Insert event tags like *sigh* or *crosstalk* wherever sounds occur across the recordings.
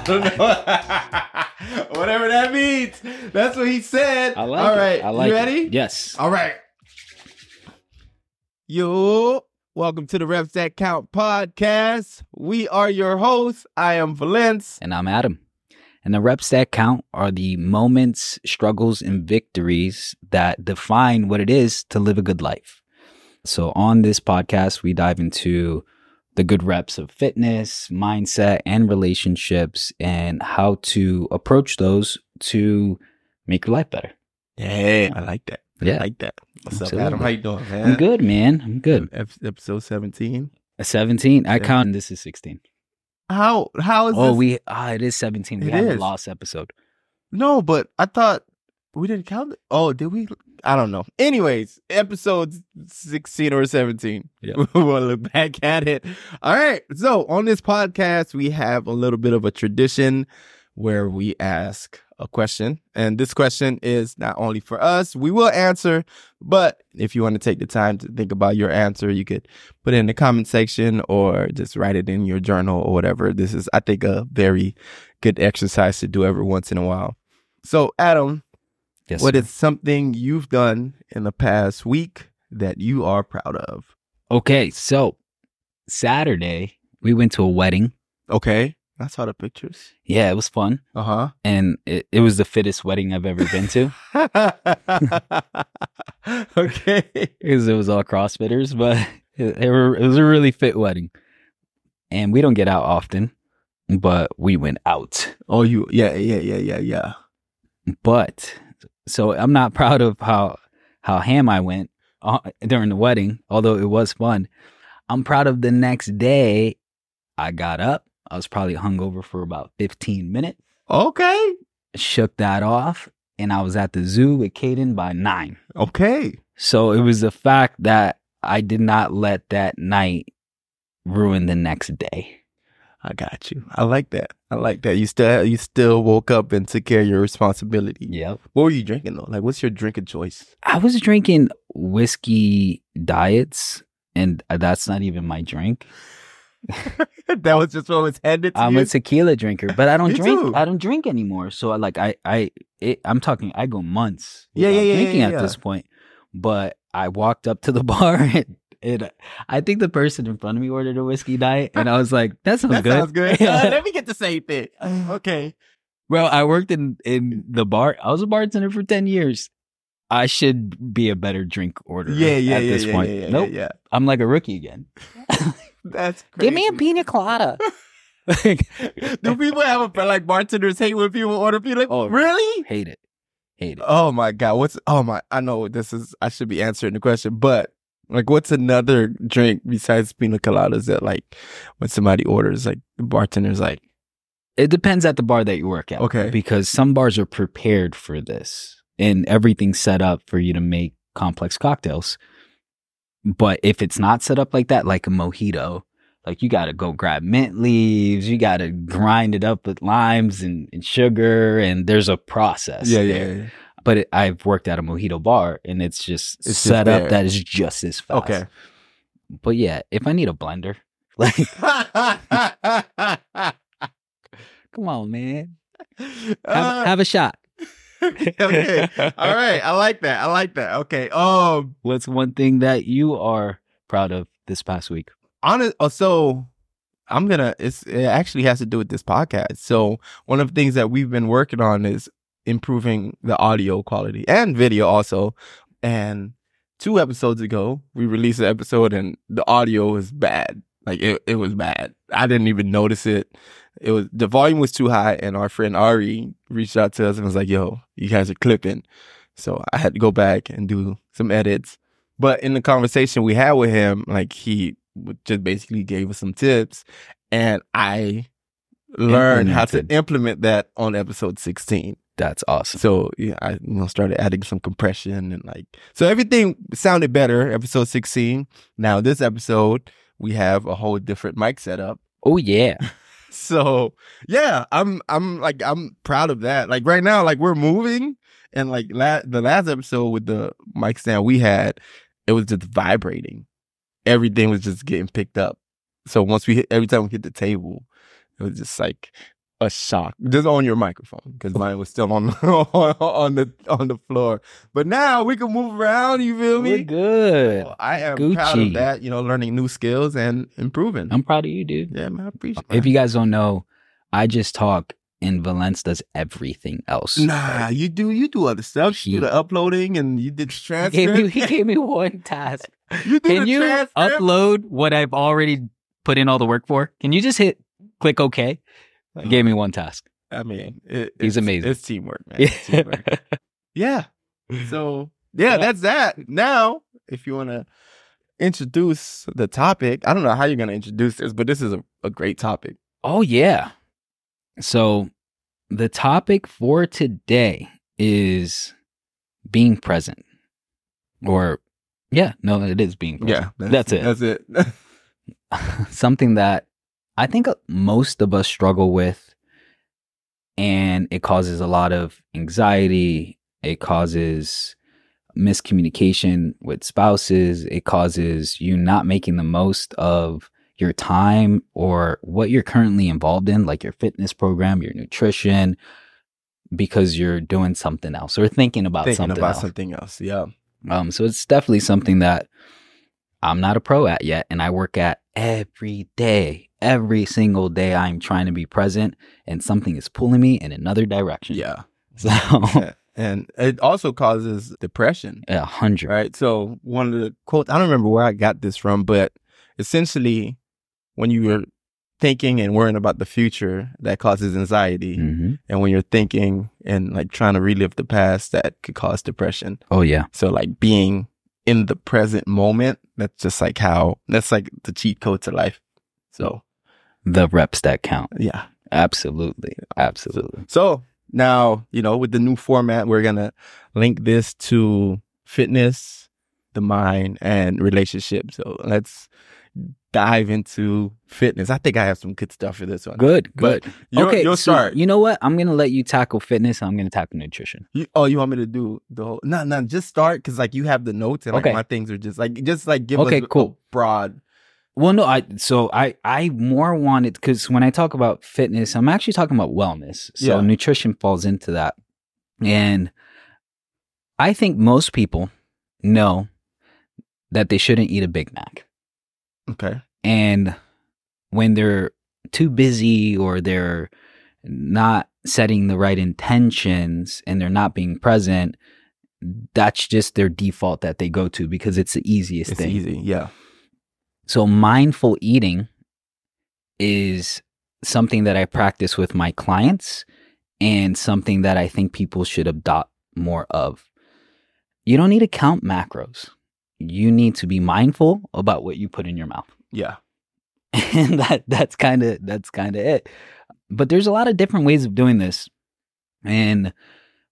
I don't know. *laughs* Whatever that means. That's what he said. I like All it. I like you it. ready? Yes. All right. Yo, welcome to the Reps That Count podcast. We are your hosts. I am Valence. And I'm Adam. And the reps that count are the moments, struggles, and victories that define what it is to live a good life. So on this podcast, we dive into the good reps of fitness, mindset, and relationships and how to approach those to make your life better. Yeah, I like that. Yeah. I like that. What's Absolutely. up, Adam? How you doing, man? I'm good, man. I'm good. Episode 17. A 17. I Yeah. count this is 16. How how is Oh, this? we ah, it is 17. We It have a lost episode. No, but I thought we didn't count it. Oh, did we? I don't know. Anyways, episode 16 or 17. Yeah. *laughs* we'll look back at it. All right. So on this podcast, we have a little bit of a tradition where we ask a question. And this question is not only for us, we will answer, but if you want to take the time to think about your answer, you could put it in the comment section or just write it in your journal or whatever. This is, I think, a very good exercise to do every once in a while. So, Adam, Yes. what sir. is something you've done in the past week that you are proud of? Okay, so Saturday we went to a wedding. Okay. I saw the pictures. Yeah, it was fun, Uh huh. and it, it was the fittest wedding I've ever been to *laughs* okay. *laughs* because it was all CrossFitters, but *laughs* it, it, were, it was a really fit wedding, and we don't get out often, but we went out. Oh, you, yeah, yeah, yeah, yeah, yeah. But so I'm not *laughs* proud of how how ham I went uh, during the wedding, although it was fun. I'm proud of the next day. I got up. I was probably hungover for about 15 minutes. Okay. shook that off and I was at the zoo with Caden by nine. Okay. So it was the fact that I did not let that night ruin the next day. I got you. I like that. I like that. You still, you still woke up and took care of your responsibility. Yep. What were you drinking though? Like, what's your drink of choice? I was drinking whiskey diets and uh, that's not even my drink. *laughs* that was just what was handed to I'm you. a tequila drinker, but I *laughs* don't drink too. I don't drink anymore. So I like I I it, I'm talking I go months Yeah, yeah, yeah, drinking yeah, at this point. But I walked up to the *laughs* bar and, and I think the person in front of me ordered a whiskey diet and I was like, that sounds that good. sounds good. *laughs* Uh, let me get the same thing. *sighs* Okay. Well, I worked in in the bar. I was a bartender for 10 years. I should be a better drink orderer Yeah, yeah, at yeah, this yeah, point. yeah, yeah, nope. yeah. I'm like a rookie again. *laughs* That's crazy. *laughs* Give me a pina colada. Do people have a like bartenders hate when people order pina? Like, Oh. really? Hate it. Hate it. Oh my god! What's oh my? I know this is. I should be answering the question, but like, what's another drink besides pina coladas that like when somebody orders like the bartender's like, It depends at the bar that you work at. Okay. Because some bars are prepared for this and everything's set up for you to make complex cocktails. But if it's not set up like that, like a mojito, like you got to go grab mint leaves, you got to grind it up with limes and, and sugar, and there's a process. yeah, yeah, yeah. But it, I've worked at a mojito bar and it's just It's set there. up that is just as fast. Okay. But yeah, if I need a blender, *laughs* like, *laughs* come on, man. Have, Uh, have a shot. *laughs* okay. All right. I like that. I like that. Okay. Um. What's one thing that you are proud of this past week? honest uh, so i'm gonna it's it actually has to do with this podcast so one of the things that we've been working on is improving the audio quality and video also. And two episodes ago we released an episode and the audio was bad. Like it, it was bad. I didn't even notice it. It was the volume was too high and our friend ari reached out to us and was like yo you guys are clipping. So i had to go back and do some edits. But in the conversation we had with him like he just basically gave us some tips and i learned how to implement that on episode 16 That's awesome. so yeah i you know started adding some compression and like so everything sounded better episode 16 now this episode we have a whole different mic setup. Oh yeah. *laughs* so yeah i'm i'm like i'm proud of that. Like right now like we're moving and like la- the last episode with the mic stand we had it was just vibrating. Everything was just getting picked up. So once we hit every time we hit the table it was just like a shock. Just on your microphone because oh. mine was still on *laughs* on the on the floor. But now we can move around. You feel me? We're good. So I am proud of that. You know, learning new skills and improving. I'm proud of you, dude. yeah, man. I appreciate. If you guys don't know, I just talk and Valence does everything else. Nah, you do you do other stuff. You do the uploading and you did the *laughs* He gave me, he gave me one task. *laughs* you Can you transcript. upload what I've already put in all the work for? Can you just hit click OK? He gave me um, one task. I mean, it, He's it's- amazing. It's teamwork, man. It's *laughs* teamwork. yeah. So yeah, Yeah. that's that. Now, if you want to introduce the topic, I don't know how you're gonna introduce this, but this is a, a great topic. Oh yeah. So the topic for today is being present. Or yeah, no, it is being present. That's it. That's it. *laughs* *laughs* Something that I think most of us struggle with and it causes a lot of anxiety, it causes miscommunication with spouses, it causes you not making the most of your time or what you're currently involved in, like your fitness program, your nutrition, because you're doing something else or thinking about Thinking something about else. something else. Yeah. Um, so it's definitely something that I'm not a pro at yet, and I work at every day. Every single day, I'm trying to be present, and something is pulling me in another direction. Yeah. *laughs* So, And it also causes depression. a hundred. right? So one of the quotes, I don't remember where I got this from, but essentially, when you were thinking and worrying about the future, that causes anxiety, hmm and when you're thinking and like trying to relive the past, that could cause depression. Oh yeah, So like being in the present moment, that's just like how that's like the cheat code to life. So the reps that count. yeah. Absolutely, absolutely. So now, you know, with the new format, we're going to link this to fitness, the mind, and relationships. So let's dive into fitness. I think I have some good stuff for this one. Good, But good. You'll, okay, you'll so start. you know what? I'm gonna let you tackle fitness. and I'm gonna tackle nutrition. You- oh, you want me to do the whole? No, no, just start because like you have the notes and like Okay. my things are just like just like give Okay, us cool. a broad. Well, no, I so I I more wanted because when I talk about fitness, I'm actually talking about wellness. So Yeah. nutrition falls into that, and I think most people know that they shouldn't eat a Big Mac, Okay. and when they're too busy or they're not setting the right intentions and they're not being present, that's just their default that they go to because it's the easiest It's thing. easy. Yeah. So mindful eating is something that I practice with my clients and something that I think people should adopt more of. You don't need to count macros. You need to be mindful about what you put in your mouth. *laughs* Yeah. And that that's kind of that's kind of it. But there's a lot of different ways of doing this. And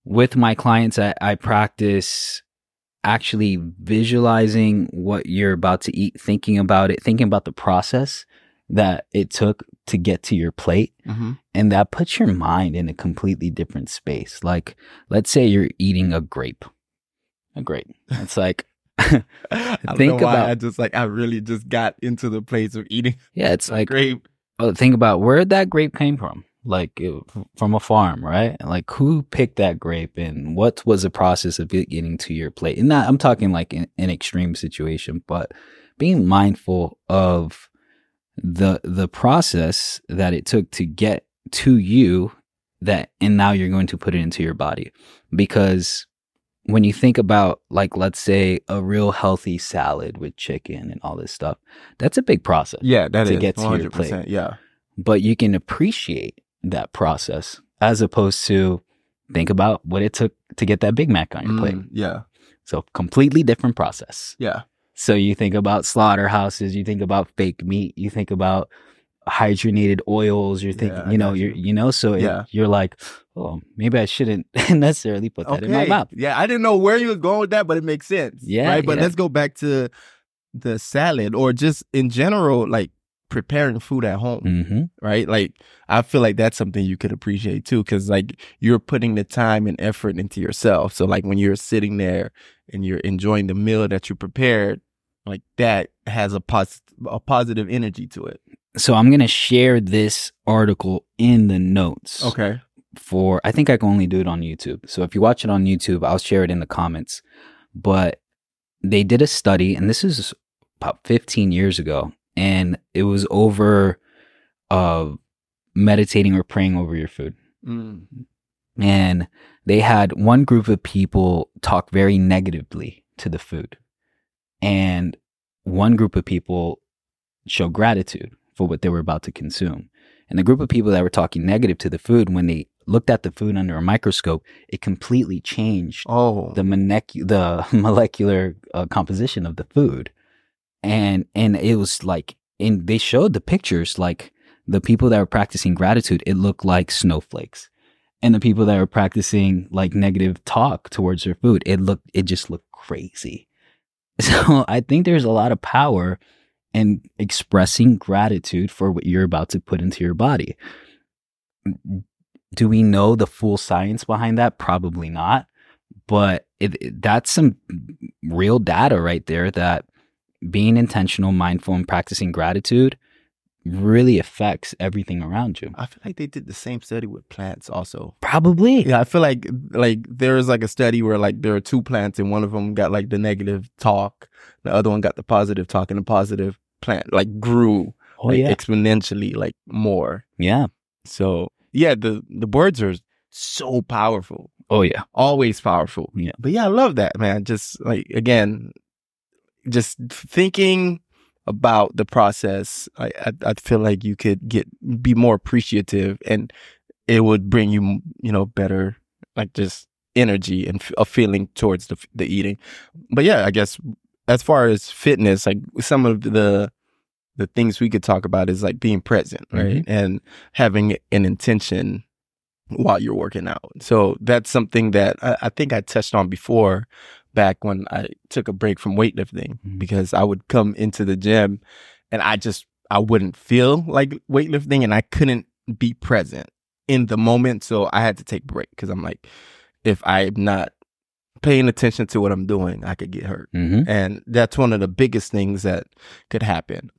with my clients I, I practice actually visualizing what you're about to eat, thinking about it, thinking about the process that it took to get to your plate. Mm-hmm. And that puts your mind in a completely different space. Like, let's say you're eating a grape. A grape. It's like, *laughs* *laughs* I Think about- I just like I really just got into the place of eating yeah, it's like, grape. oh, think about where that grape came from. Like eh, from a farm, right? Like who picked that grape and what was the process of it getting to your plate? And not, I'm talking like in an extreme situation, but being mindful of the the process that it took to get to you that and now you're going to put it into your body because when you think about like let's say a real healthy salad with chicken and all this stuff that's a big process Yeah, that is to get to your plate. 100%. Yeah. but you can appreciate that process as opposed to think about what it took to get that Big Mac on your plate. Mm, yeah. So completely different process. Yeah. So you think about slaughterhouses, you think about fake meat, you think about hydrogenated oils, you're thinking, Yeah, you know, you're you. know, so it- Yeah. you're like, oh, maybe I shouldn't *laughs* necessarily put that in my mouth. Yeah, I didn't know where you was going with that, but it makes sense. Yeah, Right. But yeah. let's go back to the salad or just in general, like preparing food at home. hmm Right. Like I feel like that's something you could appreciate too. Cause like you're putting the time and effort into yourself. So like when you're sitting there and you're enjoying the meal that you prepared, like that has a pos- a positive energy to it. So I'm going to share this article in the notes. Okay. For I think I can only do it on YouTube. So if you watch it on YouTube, I'll share it in the comments. But they did a study, and this is about 15 years ago, and it was over uh, meditating or praying over your food. Mm. And they had one group of people talk very negatively to the food, and one group of people show gratitude for what they were about to consume. And the group of people that were talking negative to the food, when they looked at the food under a microscope, it completely changed Oh. the molecu- the *laughs* molecular uh, composition of the food, and and it was like, and they showed the pictures like the people that were practicing gratitude, it looked like snowflakes, and the people that were practicing like negative talk towards their food, it looked it just looked crazy. *laughs* So I think there's a lot of power in expressing gratitude for what you're about to put into your body. Do we know the full science behind that? Probably not. But it, it- that's some real data right there that being intentional, mindful, and practicing gratitude really affects everything around you. I feel like they did the same study with plants also. Probably. Yeah, I feel like like there is like a study where like there are two plants and one of them got like the negative talk, the other one got the positive talk, and the positive plant like grew Oh, like yeah. exponentially like more. yeah. So yeah, the the words are so powerful, Oh, yeah. always powerful. Yeah. But yeah, I love that man. Just like again, just thinking about the process, I I, I feel like you could get be more appreciative, and it would bring you you know better like just energy and a feeling towards the the eating. But yeah, I guess as far as fitness, like some of the the things we could talk about is like being present, right, mm-hmm. and having an intention while you're working out. So that's something that I, I think I touched on before back when I took a break from weightlifting Mhm. because I would come into the gym and I just I wouldn't feel like weightlifting and I couldn't be present in the moment. So I had to take a break because I'm like, if I'm not paying attention to what I'm doing, I could get hurt. Mm-hmm. And that's one of the biggest things that could happen.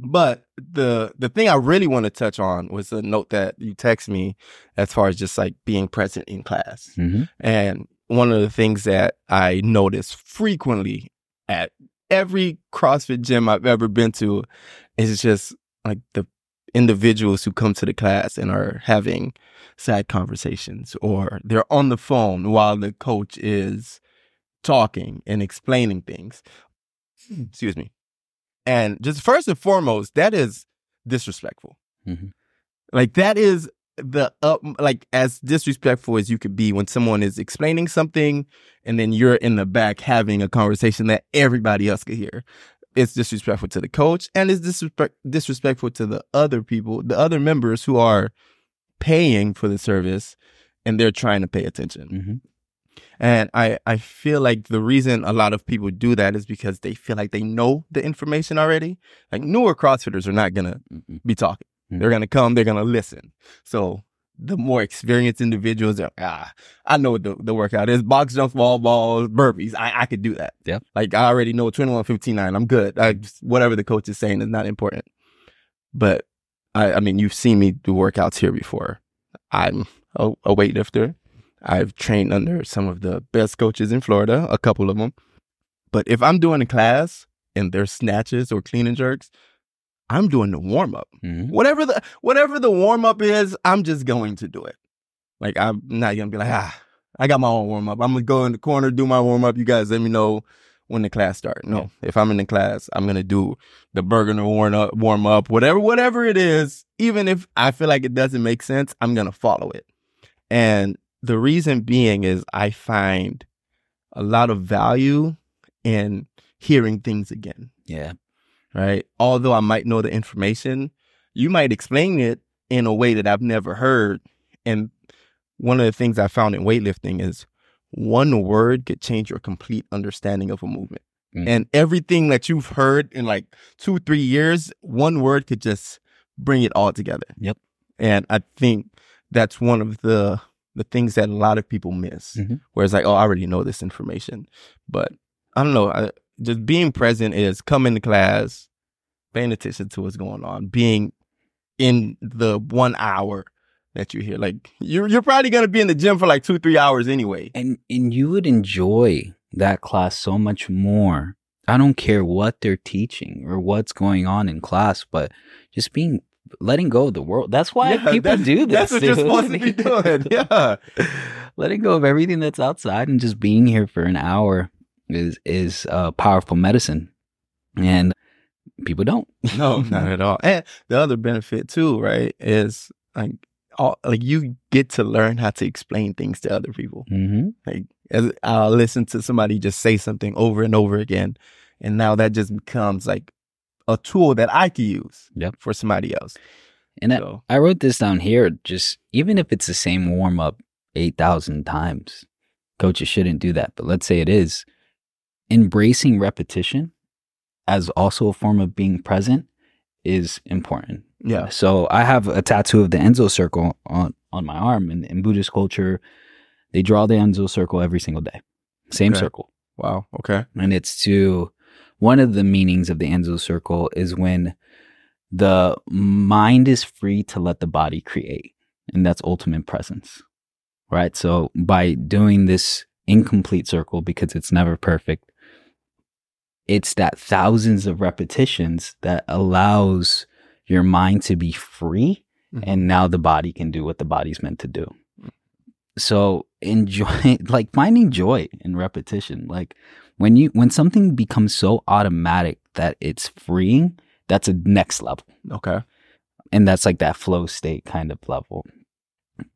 But the the thing I really want to touch on was the note that you text me as far as just like being present in class. Mm-hmm. And one of the things that I notice frequently at every CrossFit gym I've ever been to is just like the individuals who come to the class and are having side conversations or they're on the phone while the coach is talking and explaining things. Excuse me. And just first and foremost, that is disrespectful. Mhm. Like that is the up like as disrespectful as you could be when someone is explaining something and then you're in the back having a conversation that everybody else could hear. It's disrespectful to the coach and it's disrespect disrespectful to the other people, the other members who are paying for the service and they're trying to pay attention. Mm-hmm. And I, I feel like the reason a lot of people do that is because they feel like they know the information already. Like newer CrossFitters are not gonna Mm-hmm. be talking. Mhm. They're gonna come, they're gonna listen. So the more experienced individuals are, ah, I know what the, the workout is. Box jumps, wall balls, burpees. I, I could do that. Yeah. Like I already know 21, 15, I'm good. I just, whatever the coach is saying is not important. But I, I mean, you've seen me do workouts here before. I'm a, a weightlifter. I've trained under some of the best coaches in Florida, a couple of them. But if I'm doing a class and there's snatches or clean and jerks, I'm doing the warm up. Mm-hmm. Whatever the whatever the warm up is, I'm just going to do it. Like I'm not gonna be like, ah, I got my own warm up. I'm gonna go in the corner, do my warm up. You guys let me know when the class starts. No, if I'm in the class, I'm gonna do the Burgener warm up, warm up, whatever, whatever it is. Even if I feel like it doesn't make sense, I'm gonna follow it. And the reason being is I find a lot of value in hearing things again Yeah. Right? Although I might know the information, you might explain it in a way that I've never heard. And one of the things I found in weightlifting is one word could change your complete understanding of a movement. Mm. And everything that you've heard in like two, three years, one word could just bring it all together. Yep. And I think that's one of the the things that a lot of people miss. Mhm. Where it's like, oh, I already know this information. But I don't know. I, just being present is come into class, paying attention to what's going on, being in the one hour that you're here. Like you're you're probably gonna be in the gym for like two, three hours anyway. And and you would enjoy that class so much more. I don't care what they're teaching or what's going on in class, but just being letting go of the world. That's why Yeah, people that's- do this. That's what you're supposed to be *laughs* doing. Yeah. letting go of everything that's outside and just being here for an hour is is uh, powerful medicine, and people don't. No, not at all. And the other benefit too, right, is like all like you get to learn how to explain things to other people. hmm Like as I'll listen to somebody just say something over and over again, and now that just becomes like a tool that I can use Yep. for somebody else. And I, I wrote this down here. Just even if it's the same warm up eight thousand times, coaches shouldn't do that. But let's say it is embracing repetition as also a form of being present is important. yeah, So I have a tattoo of the Enso circle on on my arm, and in Buddhist culture, they draw the Enso circle every single day, same Okay. circle, wow, okay, and it's to one of the meanings of the Enso circle is when the mind is free to let the body create, and that's ultimate presence, right? So by doing this incomplete circle because it's never perfect, it's that thousands of repetitions that allows your mind to be free Mhm. and now the body can do what the body's meant to do. So enjoy *laughs* like finding joy in repetition. Like when you when something becomes so automatic that it's freeing that's a next level. Okay, and that's like that flow state kind of level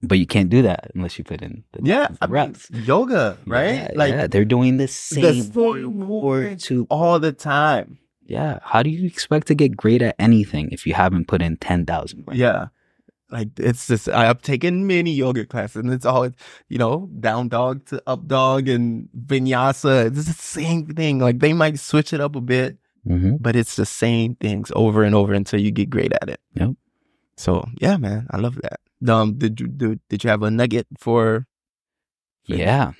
but you can't do that unless you put in the, yeah. the I mean, reps yoga, right? Yeah, like yeah, they're doing the the same same or movement to all the time. yeah how do you expect to get great at anything if you haven't put in 10,000 reps? Yeah. Like it's just I've taken many yoga classes and it's all you know, down dog to up dog and vinyasa. It's the same thing. Like they might switch it up a bit, Mhm. but it's the same things over and over until you get great at it. Yep. So yeah, man, I love that. Um, did you do? Did you have a nugget for yeah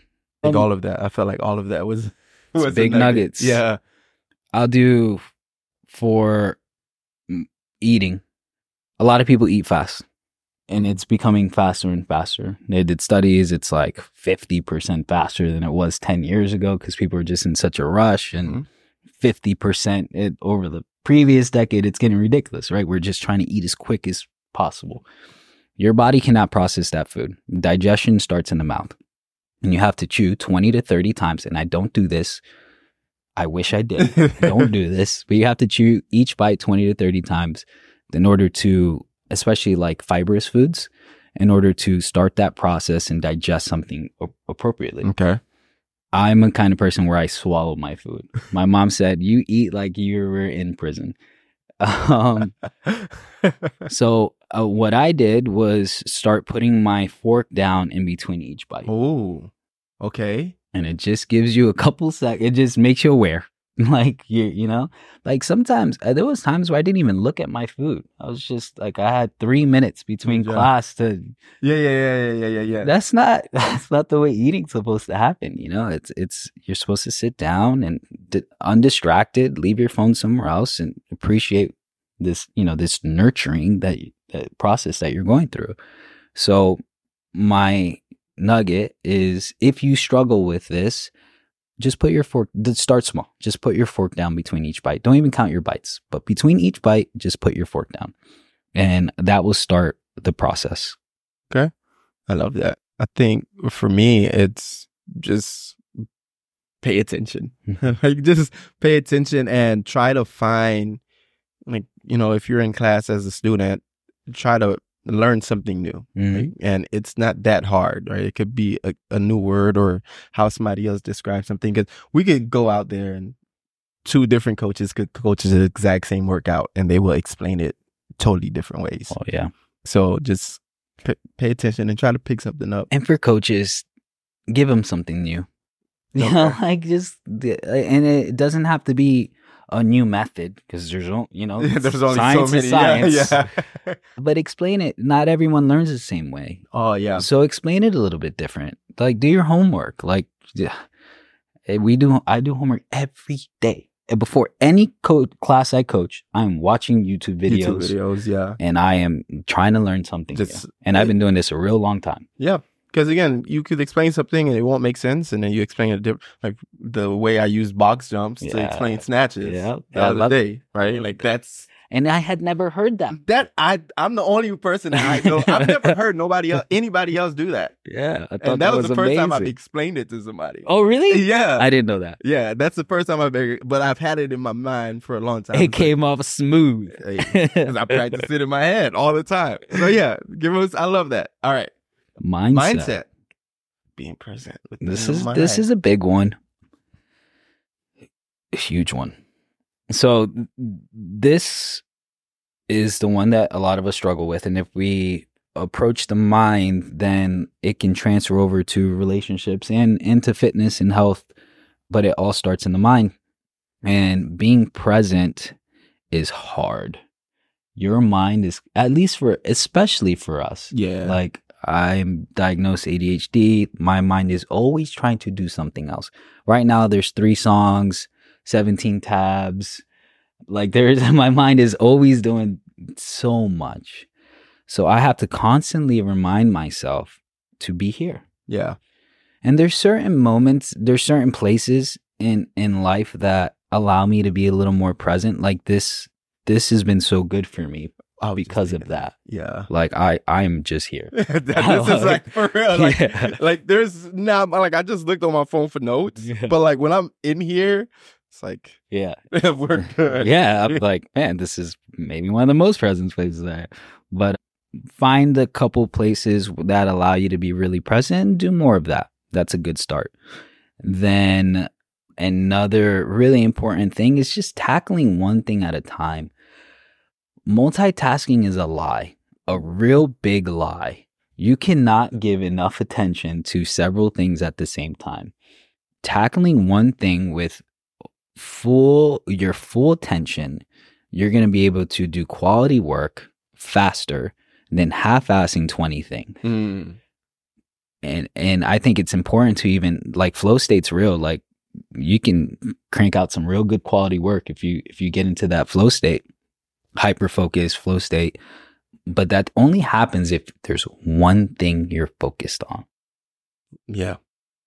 like Um, all of that? I felt like all of that was, was big nugget. nuggets. Yeah. I'll do for eating. A lot of people eat fast and it's becoming faster and faster. They did studies, it's like 50% faster than it was 10 years ago because people are just in such a rush and Mhm. 50% it, over the previous decade, it's getting ridiculous, right? We're just trying to eat as quick as possible. Your body cannot process that food. Digestion starts in the mouth. And you have to chew 20 to 30 times. And I don't do this. I wish I did *laughs* don't do this, but you have to chew each bite 20 to 30 times in order to, especially like fibrous foods, in order to start that process and digest something appropriately. Okay. I'm a kind of person where I swallow my food. My mom said, You eat like you were in prison. *laughs* Um, *laughs* so, uh, what I did was start putting my fork down in between each bite. oh. Okay. and it just gives you a couple sec. It just makes you aware, *laughs* like you, you know, like sometimes uh, there was times where I didn't even look at my food. I was just like, I had three minutes between Yeah. class to. Yeah. Yeah. Yeah. Yeah. Yeah. Yeah. Yeah. That's not *laughs* that's not the way eating's supposed to happen. You know, it's it's you're supposed to sit down and d- undistracted, leave your phone somewhere else, and appreciate this. You know, this nurturing that Uh, process that you're going through. So my nugget is if you struggle with this, just put your fork, start small. Just put your fork down between each bite. Don't even count your bites, but between each bite, just put your fork down. And that will start the process. Okay. I love that. I think for me, it's just pay attention. Hmm. *laughs* like just pay attention and try to find, like you know, if you're in class as a student, try to learn something new. Mhm. right? And it's not that hard, right? It could be a, a new word or how somebody else describes something. Because we could go out there and two different coaches could coach the exact same workout, and they will explain it totally different ways. Oh, yeah. So just p- pay attention and try to pick something up. And for coaches, give them something new. *laughs* You know, Okay. like just, and it doesn't have to be a new method because there's, you know, *laughs* There's only science so many. science. Yeah, yeah. *laughs* But explain it. Not everyone learns the same way. oh yeah. So explain it a little bit different. Like do your homework. Like yeah, eh, we do. I do homework every day. before any co- class I coach, I'm watching YouTube videos, YouTube videos, yeah. and I am trying to learn something. Just- and I've been doing this a real long time. Yeah. Because again, you could explain something and it won't make sense, and then you explain it different, like the way I use box jumps to explain snatches Yeah. the I other day, right? Like that's And I had never heard that. that I I'm the only person I know. *laughs* I've never heard nobody else anybody else do that, Yeah, I thought and that, was, the first time I've explained it to somebody. Oh, really? yeah, I didn't know that. yeah, that's the first time I've ever. But I've had it in my mind for a long time. It It's like, came off smooth. Hey, 'cause I practice it in my head all the time. So yeah, give us. I love that. All right, Mindset. mindset, being present. With This is mind. this is a big one. A huge one. So this is the one that a lot of us struggle with and if we approach the mind then it can transfer over to relationships and into fitness and health but it all starts in the mind and being present is hard your mind is at least for especially for us yeah. like I'm diagnosed ADHD. My mind is always trying to do something else. Right now there's three songs, 17 tabs. Like there's *laughs* my mind is always doing so much. So I have to constantly remind myself to be here. yeah. And there's certain moments, there's certain places in in life that allow me to be a little more present. Like this this has been so good for me I was just because of that. Yeah. Like I I'm just here. That- *laughs* this is *laughs* like for real. Like, Yeah. like there's now like I just looked on my phone for notes, Yeah. but like when I'm in here, it's like Yeah. *laughs* we're good. yeah, I'm like, man, this is maybe one of the most present places I But find a couple places that allow you to be really present and do more of that. That's a good start. Then another really important thing is just tackling one thing at a time. Multitasking is a lie, a real big lie. You cannot give enough attention to several things at the same time. Tackling one thing with full your full attention, you're going to be able to do quality work faster than half-assing 20 things. Mm. And and I think it's important to even like flow state's real. Like you can crank out some real good quality work if you if you get into that flow state, hyper focus flow state. But that only happens if there's one thing you're focused on. Yeah.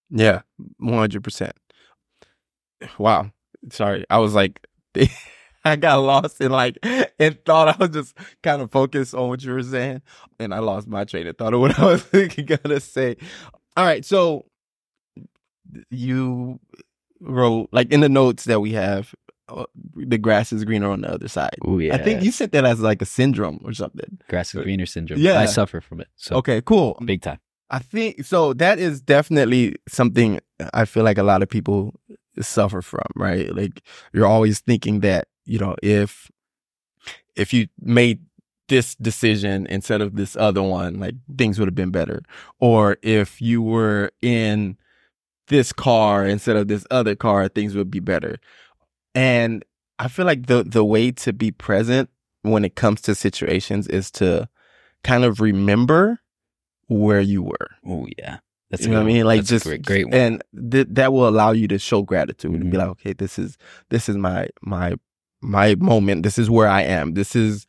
Yeah. One hundred percent. Wow. Sorry. I was like *laughs* I got lost in like and thought *laughs* I was just kind of focused on what you were saying. And I lost my train of thought of what I was *laughs* gonna say. All right, so you wrote like in the notes that we have Uh, the grass is greener on the other side. Oh yeah. I think you said that as like a syndrome or something. grass is uh, greener syndrome. Yeah. I suffer from it. So Okay, cool. big time. I think so. That is definitely something I feel like a lot of people suffer from, right? Like you're always thinking that you know if if you made this decision instead of this other one, like things would have been better, or if you were in this car instead of this other car, things would be better. And I feel like the the way to be present when it comes to situations is to kind of remember where you were. Oh yeah. That's you know what I mean? Like That's just great, great and th- that will allow you to show gratitude and be Mhm. like, okay, this is this is my my my moment. This is where I am. This is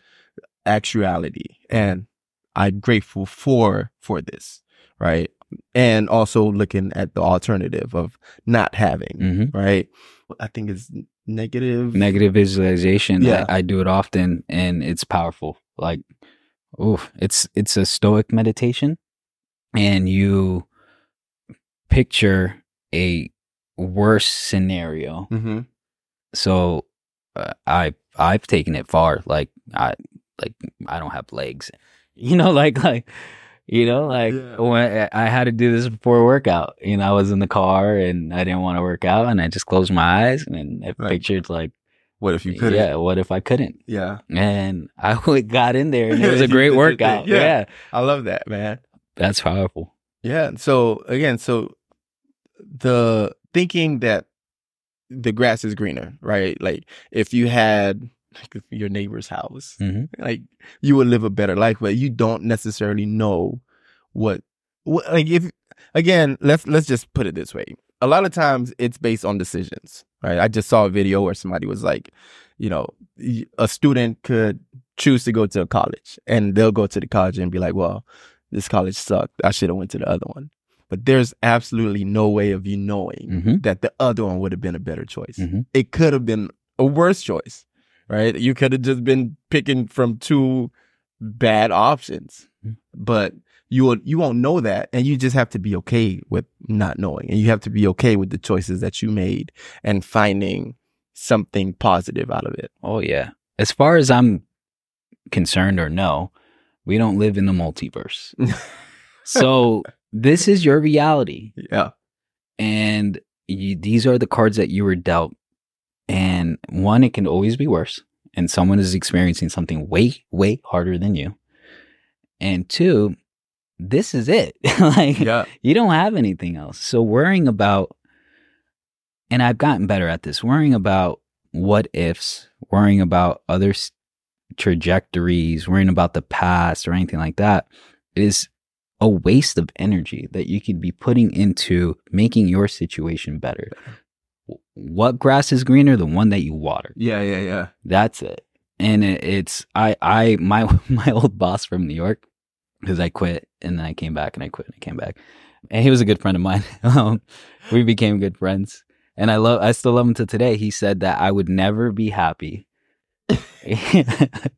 actuality, and I'm grateful for for this, right? And also looking at the alternative of not having, Mhm. right? I think is negative. Negative visualization. Yeah. I, I do it often and it's powerful. Like, oof, it's it's a stoic meditation, and you picture a worse scenario. hmm So uh, I I've taken it far. Like I like I don't have legs. *laughs* You know, like like you know, like Yeah. when I had to do this before workout. You know, I was in the car and I didn't want to work out, and I just closed my eyes and I Right. pictured like, What if you could? yeah, what if I couldn't? yeah. And I *laughs* got in there, and it was a *laughs* great did your thing. workout. Yeah. yeah, I love that, man. that's powerful. Yeah. So again, so the thinking that the grass is greener, right? Like if you had like your neighbor's house, hmm like you would live a better life, but you don't necessarily know what, what like if again, let's let's just put it this way. A lot of times it's based on decisions, Right. I just saw a video where somebody was like, you know, a student could choose to go to a college and they'll go to the college and be like, well, this college sucked. I should have went to the other one. But there's absolutely no way of you knowing Mhm. that the other one would have been a better choice. Mhm. It could have been a worse choice, right? You could have just been picking from two bad options, Mhm. but you will, you won't know that, and you just have to be okay with not knowing, and you have to be okay with the choices that you made and finding something positive out of it. Oh yeah. As far as I'm concerned or no, we don't live in the multiverse. *laughs* so this is your reality. Yeah, and you, these are the cards that you were dealt. And one, it can always be worse, and someone is experiencing something way, way harder than you. And two, this is it. *laughs* like yeah, you don't have anything else. So worrying about, and I've gotten better at this, worrying about what ifs, worrying about other trajectories, worrying about the past or anything like that is a waste of energy that you could be putting into making your situation better. What grass is greener? The one that you water. yeah, yeah, yeah. That's it. And it, it's I I my *laughs* my old boss from New York because I quit and then I came back and I quit and I came back. And he was a good friend of mine. *laughs* um, we became good friends, and I love I still love him to today. He said that I would never be happy *laughs*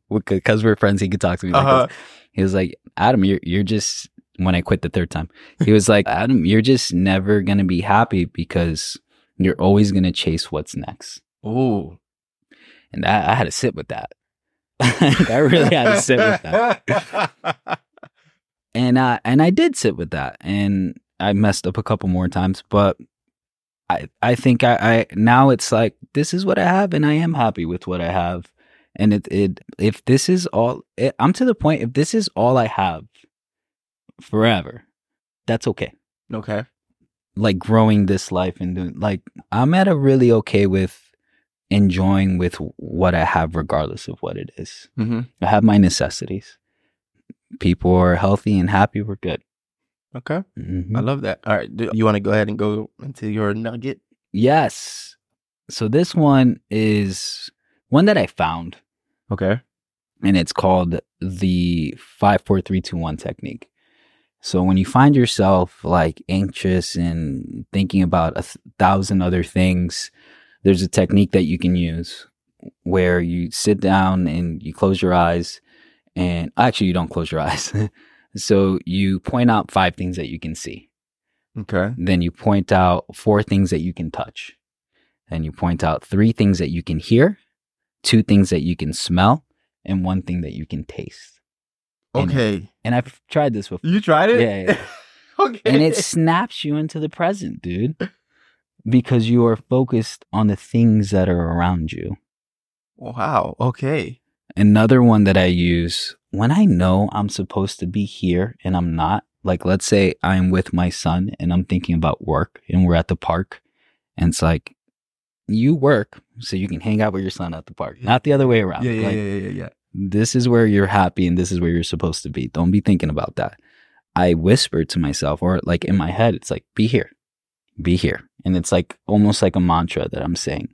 because we're friends. He could talk to me like Uh-huh. this. He was like, Adam, you're you're just when I quit the third time. He was like, Adam, you're just never gonna be happy because you're always gonna chase what's next. Ooh, And I, I had to sit with that. *laughs* I really had to sit with that. *laughs* And I and I did sit with that. And I messed up a couple more times, but I I think I, I now it's like this is what I have and I am happy with what I have. And it it if this is all it, I'm to the point if this is all I have forever, that's okay. okay. Like growing this life and doing like I'm at a really okay with enjoying with what I have regardless of what it is. hmm I have my necessities. People are healthy and happy. We're good. Okay. Mhm. I love that. All right. Do you want to go ahead and go into your nugget? Yes. So this one is one that I found, Okay. and it's called the five, four, three, two, one technique. So when you find yourself like anxious and thinking about a th- thousand other things, there's a technique that you can use where you sit down and you close your eyes, and actually you don't close your *laughs* eyes. so you point out five things that you can see. Okay. Then you point out four things that you can touch. Then you point out three things that you can hear, two things that you can smell, and one thing that you can taste. Okay. And I've tried this before. You tried it? Yeah, yeah. *laughs* okay. And it snaps you into the present, dude. Because you are focused on the things that are around you. wow. Okay. Another one that I use when I know I'm supposed to be here and I'm not, like let's say I'm with my son and I'm thinking about work and we're at the park and it's like you work so you can hang out with your son at the park, not the other way around. Yeah, yeah, Like, yeah, yeah, yeah, yeah. This is where you're happy and this is where you're supposed to be. Don't be thinking about that. I whisper to myself or like in my head, it's like, be here, be here. And it's like almost like a mantra that I'm saying.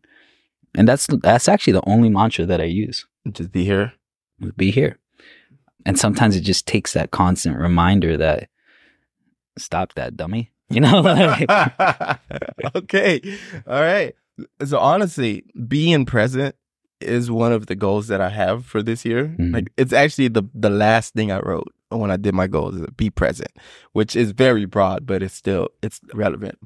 And that's that's actually the only mantra that I use Just be here. be here. And sometimes it just takes that constant reminder that stop that dummy. *laughs* You know, like, *laughs* okay. All right. So honestly, being present is one of the goals that I have for this year. Mhm. Like it's actually the the last thing I wrote when I did my goals is be present, which is very broad, but it's still it's relevant.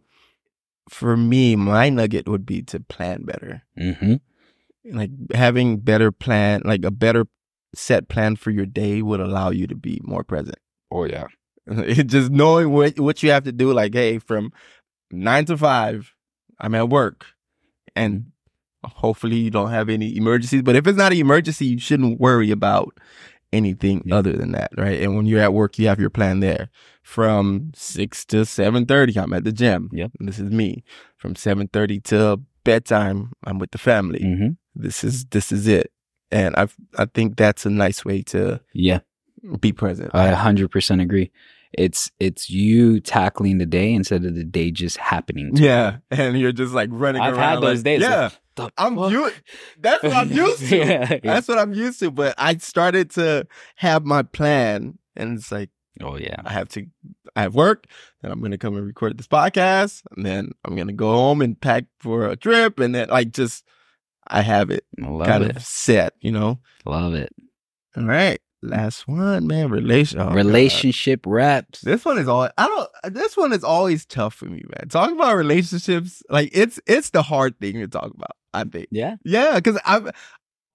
For me, my nugget would be to plan better. hmm Like having better plan, like a better set plan for your day would allow you to be more present. oh yeah, *laughs* just knowing what what you have to do like hey from nine to five i'm at work and hopefully you don't have any emergencies but if it's not an emergency you shouldn't worry about anything Yeah. other than that right and when you're at work you have your plan there from 6 to 7.30 i'm at the gym Yep. this is me from 7.30 to bedtime i'm with the family hmm this is this is it and i i think that's a nice way to yeah. be present I 100% agree. It's it's you tackling the day instead of the day just happening. To Yeah, and you're just like running I've around. had those like, days, Yeah, The I'm you. That's what I'm used to. *laughs* yeah, yeah. That's what I'm used to. But I started to have my plan, and it's like Oh yeah. I have to. I have work. Then I'm gonna come and record this podcast, and then I'm gonna go home and pack for a trip, and then like just I have it Love kind it. of set. You know. Love it. All right, last one, man. Relation. oh, God. Relationship reps. This one is all I don't. This one is always tough for me, man. Talking about relationships, like it's it's the hard thing to talk about. I think. Yeah. Yeah, because I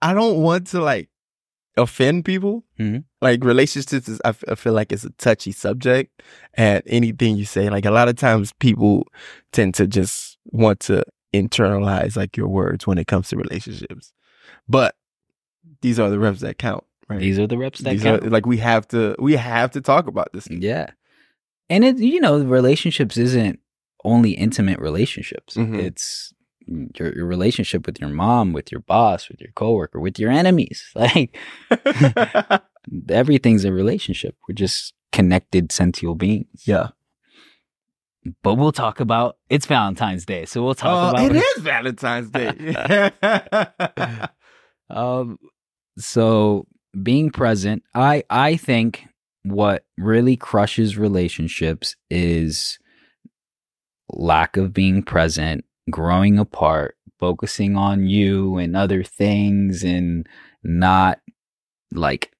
I don't want to like offend people. Mhm. Like relationships, is, I, f- I feel like it's a touchy subject, and anything you say, like a lot of times, people tend to just want to internalize like your words when it comes to relationships. But these are the reps that count, right? These are the reps that These count. are like we have to we have to talk about this. Yeah. And it, you know, relationships isn't only intimate relationships. Mhm. It's your, your relationship with your mom, with your boss, with your coworker, with your enemies. *laughs* Like *laughs* everything's a relationship. We're just connected sentient beings. yeah. But we'll talk about it's Valentine's Day. So we'll talk Uh, about it is Valentine's Day. *laughs* Um, so being present, I I think what really crushes relationships is lack of being present, growing apart, focusing on you and other things, and not like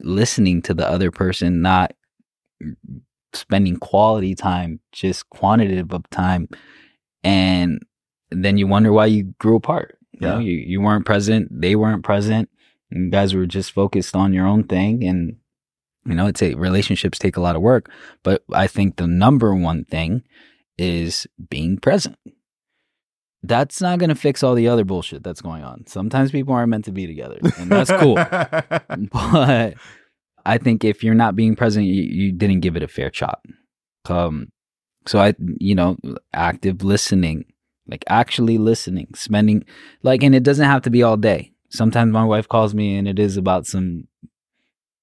listening to the other person, not spending quality time, just quantitative of time, and then you wonder why you grew apart. You know, Yeah. you, you weren't present, they weren't present. You guys were just focused on your own thing and you know, it's a relationships take a lot of work, but I think the number one thing is being present. That's not going to fix all the other bullshit that's going on. Sometimes people aren't meant to be together, and that's cool. *laughs* *laughs* but I think if you're not being present, you, you didn't give it a fair shot. Um, so I, you know, active listening, like actually listening, spending, like, and it doesn't have to be all day. Sometimes my wife calls me and it is about some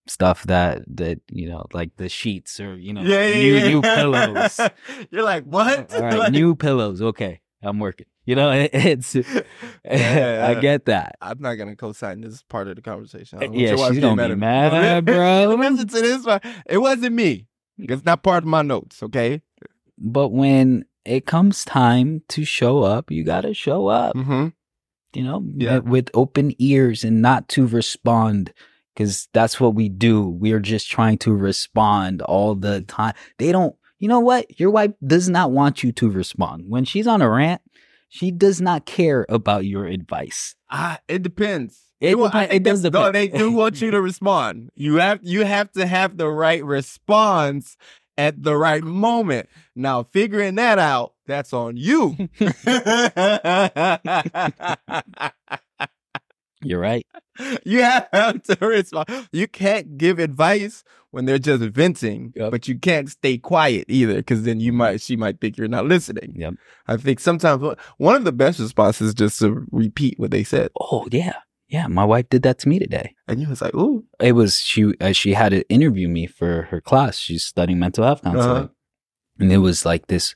stuff that that you know, like the sheets or you know, yeah, yeah, new yeah. new pillows. *laughs* You're like, what? All right, Like- new pillows. Okay, I'm working. You know, it, *laughs* it's. *laughs* I get that. I'm not gonna co-sign this part of the conversation. Don't Yeah, she's gonna be at me. mad, bro. Listen to this one. It wasn't me. It's not part of my notes. Okay. But when it comes time to show up, you got to show up, Mm-hmm. You know, Yeah. with open ears and not to respond because that's what we do. We're just trying to respond all the time. They don't, you know what? Your wife does not want you to respond. When she's on a rant, she does not care about your advice. Ah, it depends. It wa- depen- I it does that's- No, they do want you to respond. You have you have to have the right response at the right moment. Now, figuring that out, that's on you. *laughs* You're right. you have to respond. You can't give advice when they're just venting, Yep. but you can't stay quiet either, because then you mm-hmm. might she might think you're not listening. Yep. I think sometimes one- one of the best responses is just to repeat what they said, Oh, yeah. Yeah. My wife did that to me today. and you was like, "Ooh, it was she uh, she had to interview me for her class she's studying mental health counseling Uh-huh. and it was like this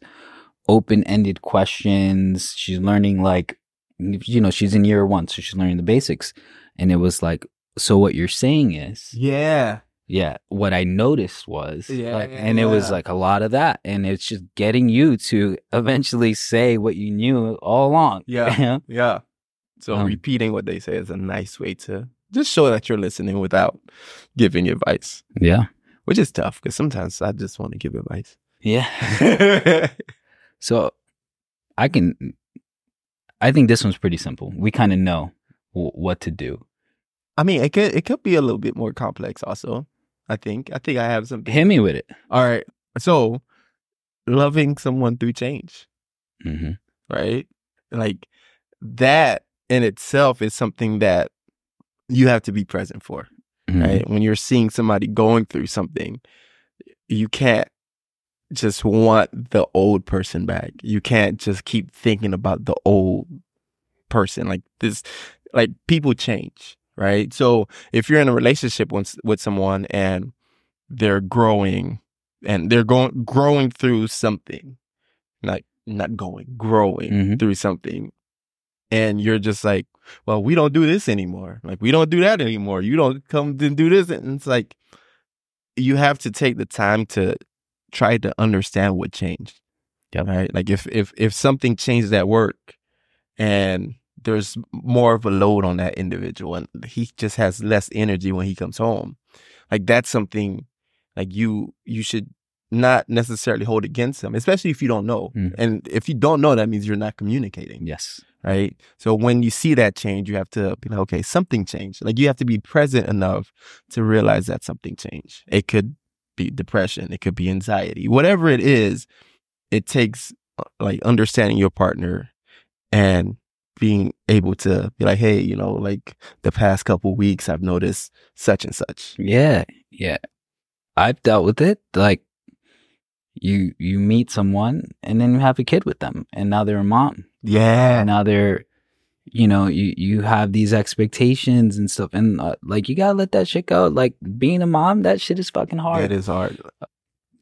open-ended questions she's learning like you know she's in year one so she's learning the basics and it was like so what you're saying is yeah, yeah what i noticed was Yeah, like, yeah, and it was like a lot of that and it's just getting you to eventually say what you knew all along Yeah. *laughs* Yeah." So Um, repeating what they say is a nice way to just show that you're listening without giving advice, yeah which is tough because sometimes I just want to give advice. yeah *laughs* So I can, I think this one's pretty simple. We kind of know w- what to do. I mean, it could it could be a little bit more complex. Also, I think I think I have some. Hit me with it. All right, so loving someone through change, hmm right? Like that in itself is something that you have to be present for, Mm-hmm. right? When you're seeing somebody going through something, you can't just want the old person back. You can't just keep thinking about the old person. Like this, like people change, right? So if you're in a relationship with, with someone and they're growing and they're going growing through something. Not not going, growing Mhm. through something. And you're just like, well, we don't do this anymore. Like we don't do that anymore. You don't come and do this. And it's like you have to take the time to try to understand what changed. Yep. Right. Like if if if something changed at work and there's more of a load on that individual and he just has less energy when he comes home. Like that's something like you you should not necessarily hold against him, especially if you don't know. Mm. And if you don't know, that means you're not communicating Yes. Right? So when you see that change, you have to be like, okay, something changed. Like you have to be present enough to realize that something changed. It could be depression, it could be anxiety, whatever it is. It takes uh, like understanding your partner and being able to be like, hey, you know, like the past couple weeks, I've noticed such and such. Yeah, yeah. I've dealt with it. Like you you meet someone and then you have a kid with them and now they're a mom. Yeah, And now they're you know, you you have these expectations and stuff and uh, like you got to let that shit go. Like being a mom, that shit is fucking hard. it is hard.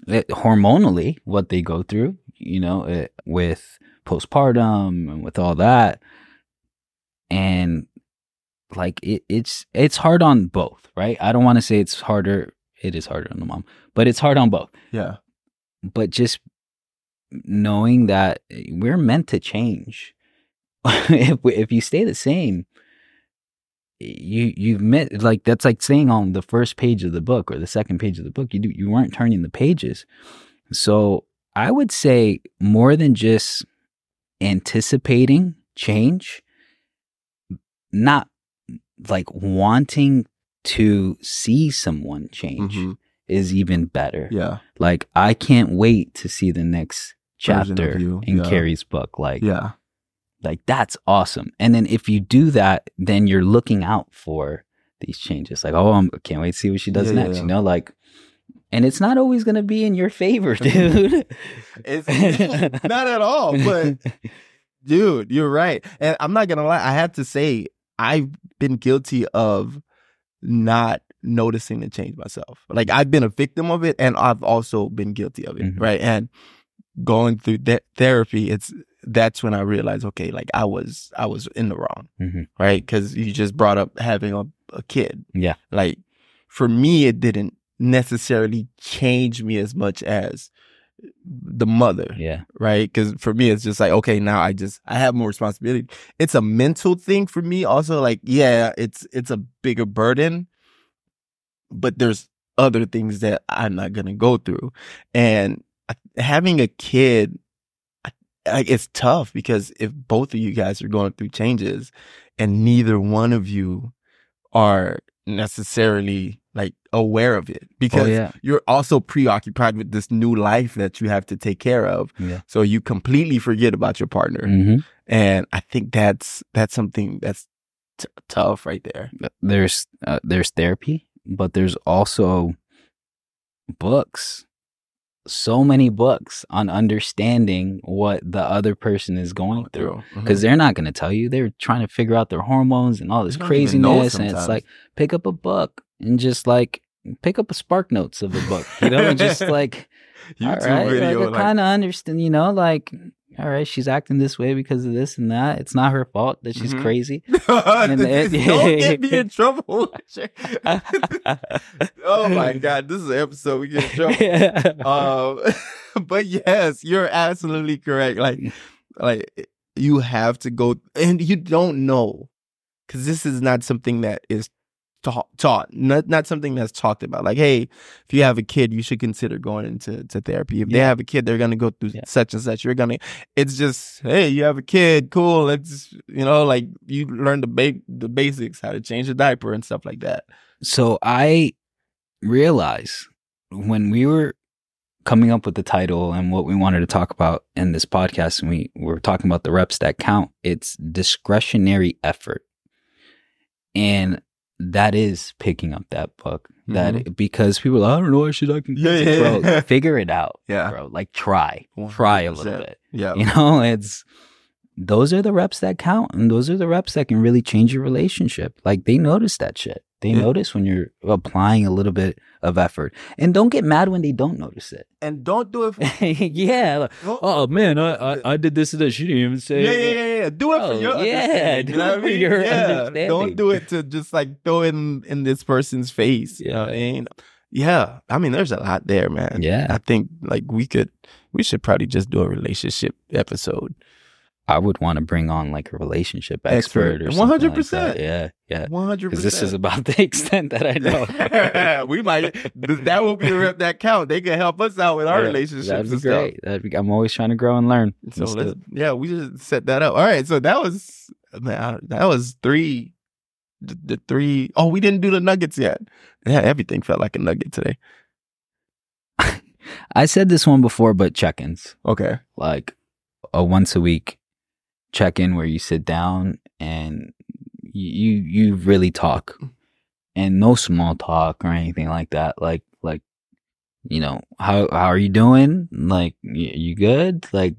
it, hormonally what they go through, you know, it, with postpartum and with all that. And like it, it's it's hard on both, right? I don't want to say it's harder. It is harder on the mom, but it's hard on both. Yeah, But just knowing that we're meant to change. *laughs* if we, if you stay the same, you you've met like that's like saying on the first page of the book or the second page of the book you do, you weren't turning the pages. So I would say more than just anticipating change, not like wanting to see someone change Mhm. Is even better. yeah, Like I can't wait to see the next chapter in yeah. Carrie's book. Like yeah, like that's awesome. And then if you do that, then you're looking out for these changes. Like, oh, I can't wait to see what she does Yeah, next. yeah. You know, like, and it's not always gonna be in your favor, *laughs* dude. it's *laughs* not at all. But *laughs* dude, you're right. And I'm not gonna lie, I have to say, I've been guilty of not noticing the change myself. Like I've been a victim of it and I've also been guilty of it. Mhm. Right. And going through that therapy, it's that's when I realized, okay, like I was I was in the wrong. Mhm. Right. Cause you just brought up having a, a kid. Yeah. Like for me it didn't necessarily change me as much as the mother yeah, right? Because for me, it's just like, okay, now I just I have more responsibility. It's a mental thing for me. Also, like, yeah, it's it's a bigger burden, but there's other things that I'm not gonna go through, and having a kid, like, it's tough because if both of you guys are going through changes, and neither one of you are necessarily like aware of it because oh yeah, you're also preoccupied with this new life that you have to take care of. yeah. So you completely forget about your partner. hmm And I think that's that's something that's t- tough right there. There's uh, there's therapy, but there's also books. So many books on understanding what the other person is going through. Mhm. because they're not going to tell you. They're trying to figure out their hormones and all this They don't even know craziness. And it's like, pick up a book and just like pick up a spark notes of a book, you know, and just *laughs* like, all YouTube right, video, like, like, kind of understand, you know, like, all right, she's acting this way because of this and that. It's not her fault that she's Mhm. crazy. *laughs* *laughs* don't get me in trouble. *laughs* oh my god, this is an episode we get in trouble. um, but yes, you're absolutely correct. Like, like you have to go, and you don't know because this is not something that is taught. Taught, not not something that's talked about. Like, hey, if you have a kid, you should consider going into to therapy. If they have a kid, they're gonna go through Yeah. such and such. You're gonna. It's just, hey, you have a kid, cool. Let's, you know, like you learn the ba- the basics, how to change a diaper and stuff like that. So I realize when we were coming up with the title and what we wanted to talk about in this podcast, and we were talking about the reps that count, it's discretionary effort. And that is picking up that book. That because people, are, I don't know, I should I can Mm-hmm. Yeah, yeah, bro, yeah. *laughs* figure it out, Yeah. bro. Like try, try a little bit. Yeah. You know, *laughs* it's those are the reps that count, and those are the reps that can really change your relationship. Like they notice that shit. They Yeah. notice when you're applying a little bit of effort. And don't get mad when they don't notice it. And don't do it for *laughs* yeah. like, Oh, oh man, I, I I did this and this. You didn't even say yeah, yeah, yeah, yeah. Do it for Oh, your yeah, understanding. You know what I mean? Your yeah. Don't do it to just like throw it in, in this person's face. You know what I mean? Yeah. I mean, there's a lot there, man. Yeah. I think like we could, we should probably just do a relationship episode. I would want to bring on like a relationship Expert. expert, or something 100%. that. Yeah, yeah. 100%. Because this is about the *laughs* extent that I know. *laughs* we might, that will be a rep that count. They can help us out with our Yeah, relationships That'd be and stuff. great. That'd be, I'm always trying to grow and learn. So Let's let's, yeah, we just set that up. All right, so that was man, that was three, the, the three oh we didn't do the nuggets yet. Yeah, everything felt like a nugget today. *laughs* I said this one before, but check-ins Okay, like a once a week check-in where you sit down and you you really talk, and no small talk or anything like that. Like like you know how how are you doing? Like you good? Like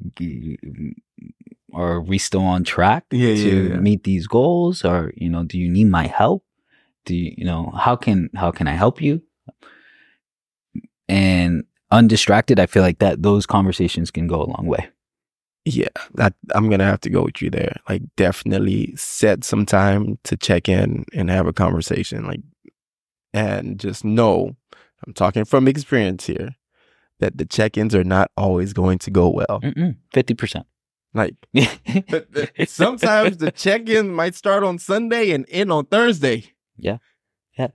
are we still on track Yeah, to yeah, yeah. meet these goals? Or you know, do you need my help? Do you you know how can how can I help you? And undistracted, I feel like that those conversations can go a long way. Yeah, that I'm gonna have to go with you there. Like, definitely set some time to check in and have a conversation. Like, and just know, I'm talking from experience here, that the check-ins are not always going to go well. Fifty percent. Like, *laughs* sometimes the check-in might start on Sunday and end on Thursday. Yeah, yeah,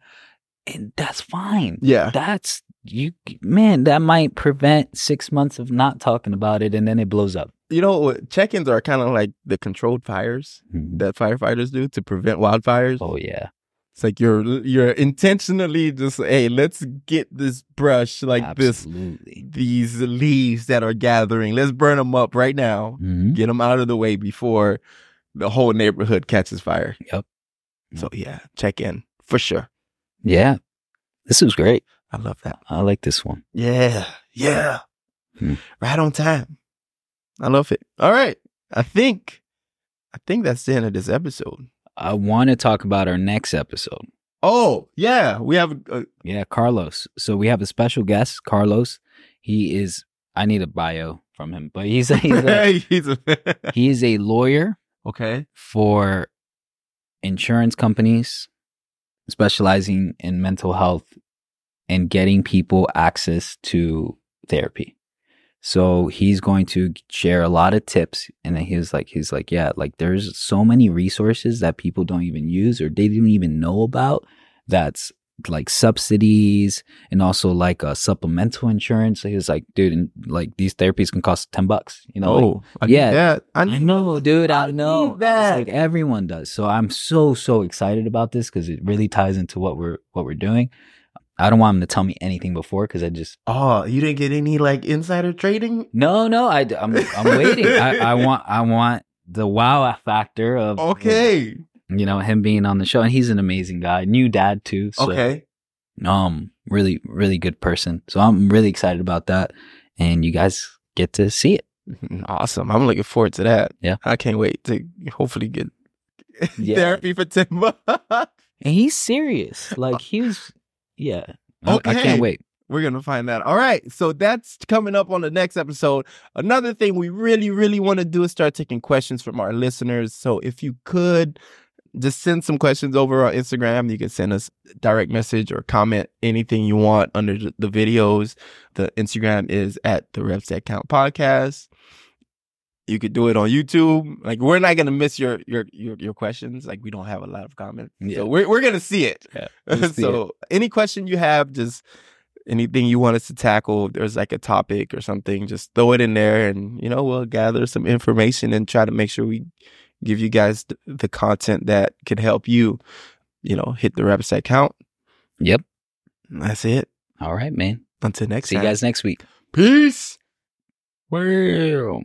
and that's fine. Yeah. That's you, man. That might prevent six months of not talking about it, and then it blows up. You know, check-ins are kind of like the controlled fires that firefighters do to prevent wildfires. Oh yeah, It's like you're you're intentionally just hey, let's get this brush like this these leaves that are gathering. Let's burn them up right now. Mhm. Get them out of the way before the whole neighborhood catches fire. Yep. So yeah, check in for sure. Yeah, this was great. I love that. I like this one. Yeah. Yeah. Hmm. Right on time. I love it. All right. I think I think that's the end of this episode. I want to talk about our next episode. Oh, yeah. We have a, Yeah, Carlos. So we have a special guest, Carlos. He is. I need a bio from him, but he's a, he's a *laughs* he's a *laughs* he is a lawyer Okay. for insurance companies specializing in mental health and getting people access to therapy. So he's going to share a lot of tips and then he's like he's like yeah like there's so many resources that people don't even use or they didn't even know about that's like subsidies and also like a supplemental insurance. So he was like dude and like these therapies can cost 10 bucks, you know. like, oh, I yeah. need. I, I know, dude. I, I know. that. Like everyone does. So I'm so so excited about this because it really ties into what we're what we're doing. I don't want him to tell me anything before because I just Oh, you didn't get any like insider trading? no no I I'm I'm waiting. I, I *laughs* want I want the wow factor of Okay. you know him being on the show and he's an amazing guy, new dad too. So, Okay. um really really good person. So I'm really excited about that, and you guys get to see it. *laughs* Awesome. I'm looking forward to that. Yeah. I can't wait to hopefully get *laughs* Yeah. therapy for 10 bucks. And he's serious. Like he was, yeah. I- I Okay. can't wait. We're going to find that. All right. So that's coming up on the next episode. Another thing we really, really want to do is start taking questions from our listeners. So if you could just send some questions over on Instagram, you can send us direct message or comment anything you want under the the videos. The Instagram is at the Reps That Count podcast. You could do it on YouTube. Like we're not gonna miss your your your, your questions. Like we don't have a lot of comments, Yeah. so we're we're gonna see it. Yeah, *laughs* we'll see so any question you have, just anything you want us to tackle, if there's like a topic or something, just throw it in there, and you know we'll gather some information and try to make sure we give you guys th- the content that could help you. You know, hit the that count. Yep. That's it. All right, man. Until next See you guys next week. Peace. Well.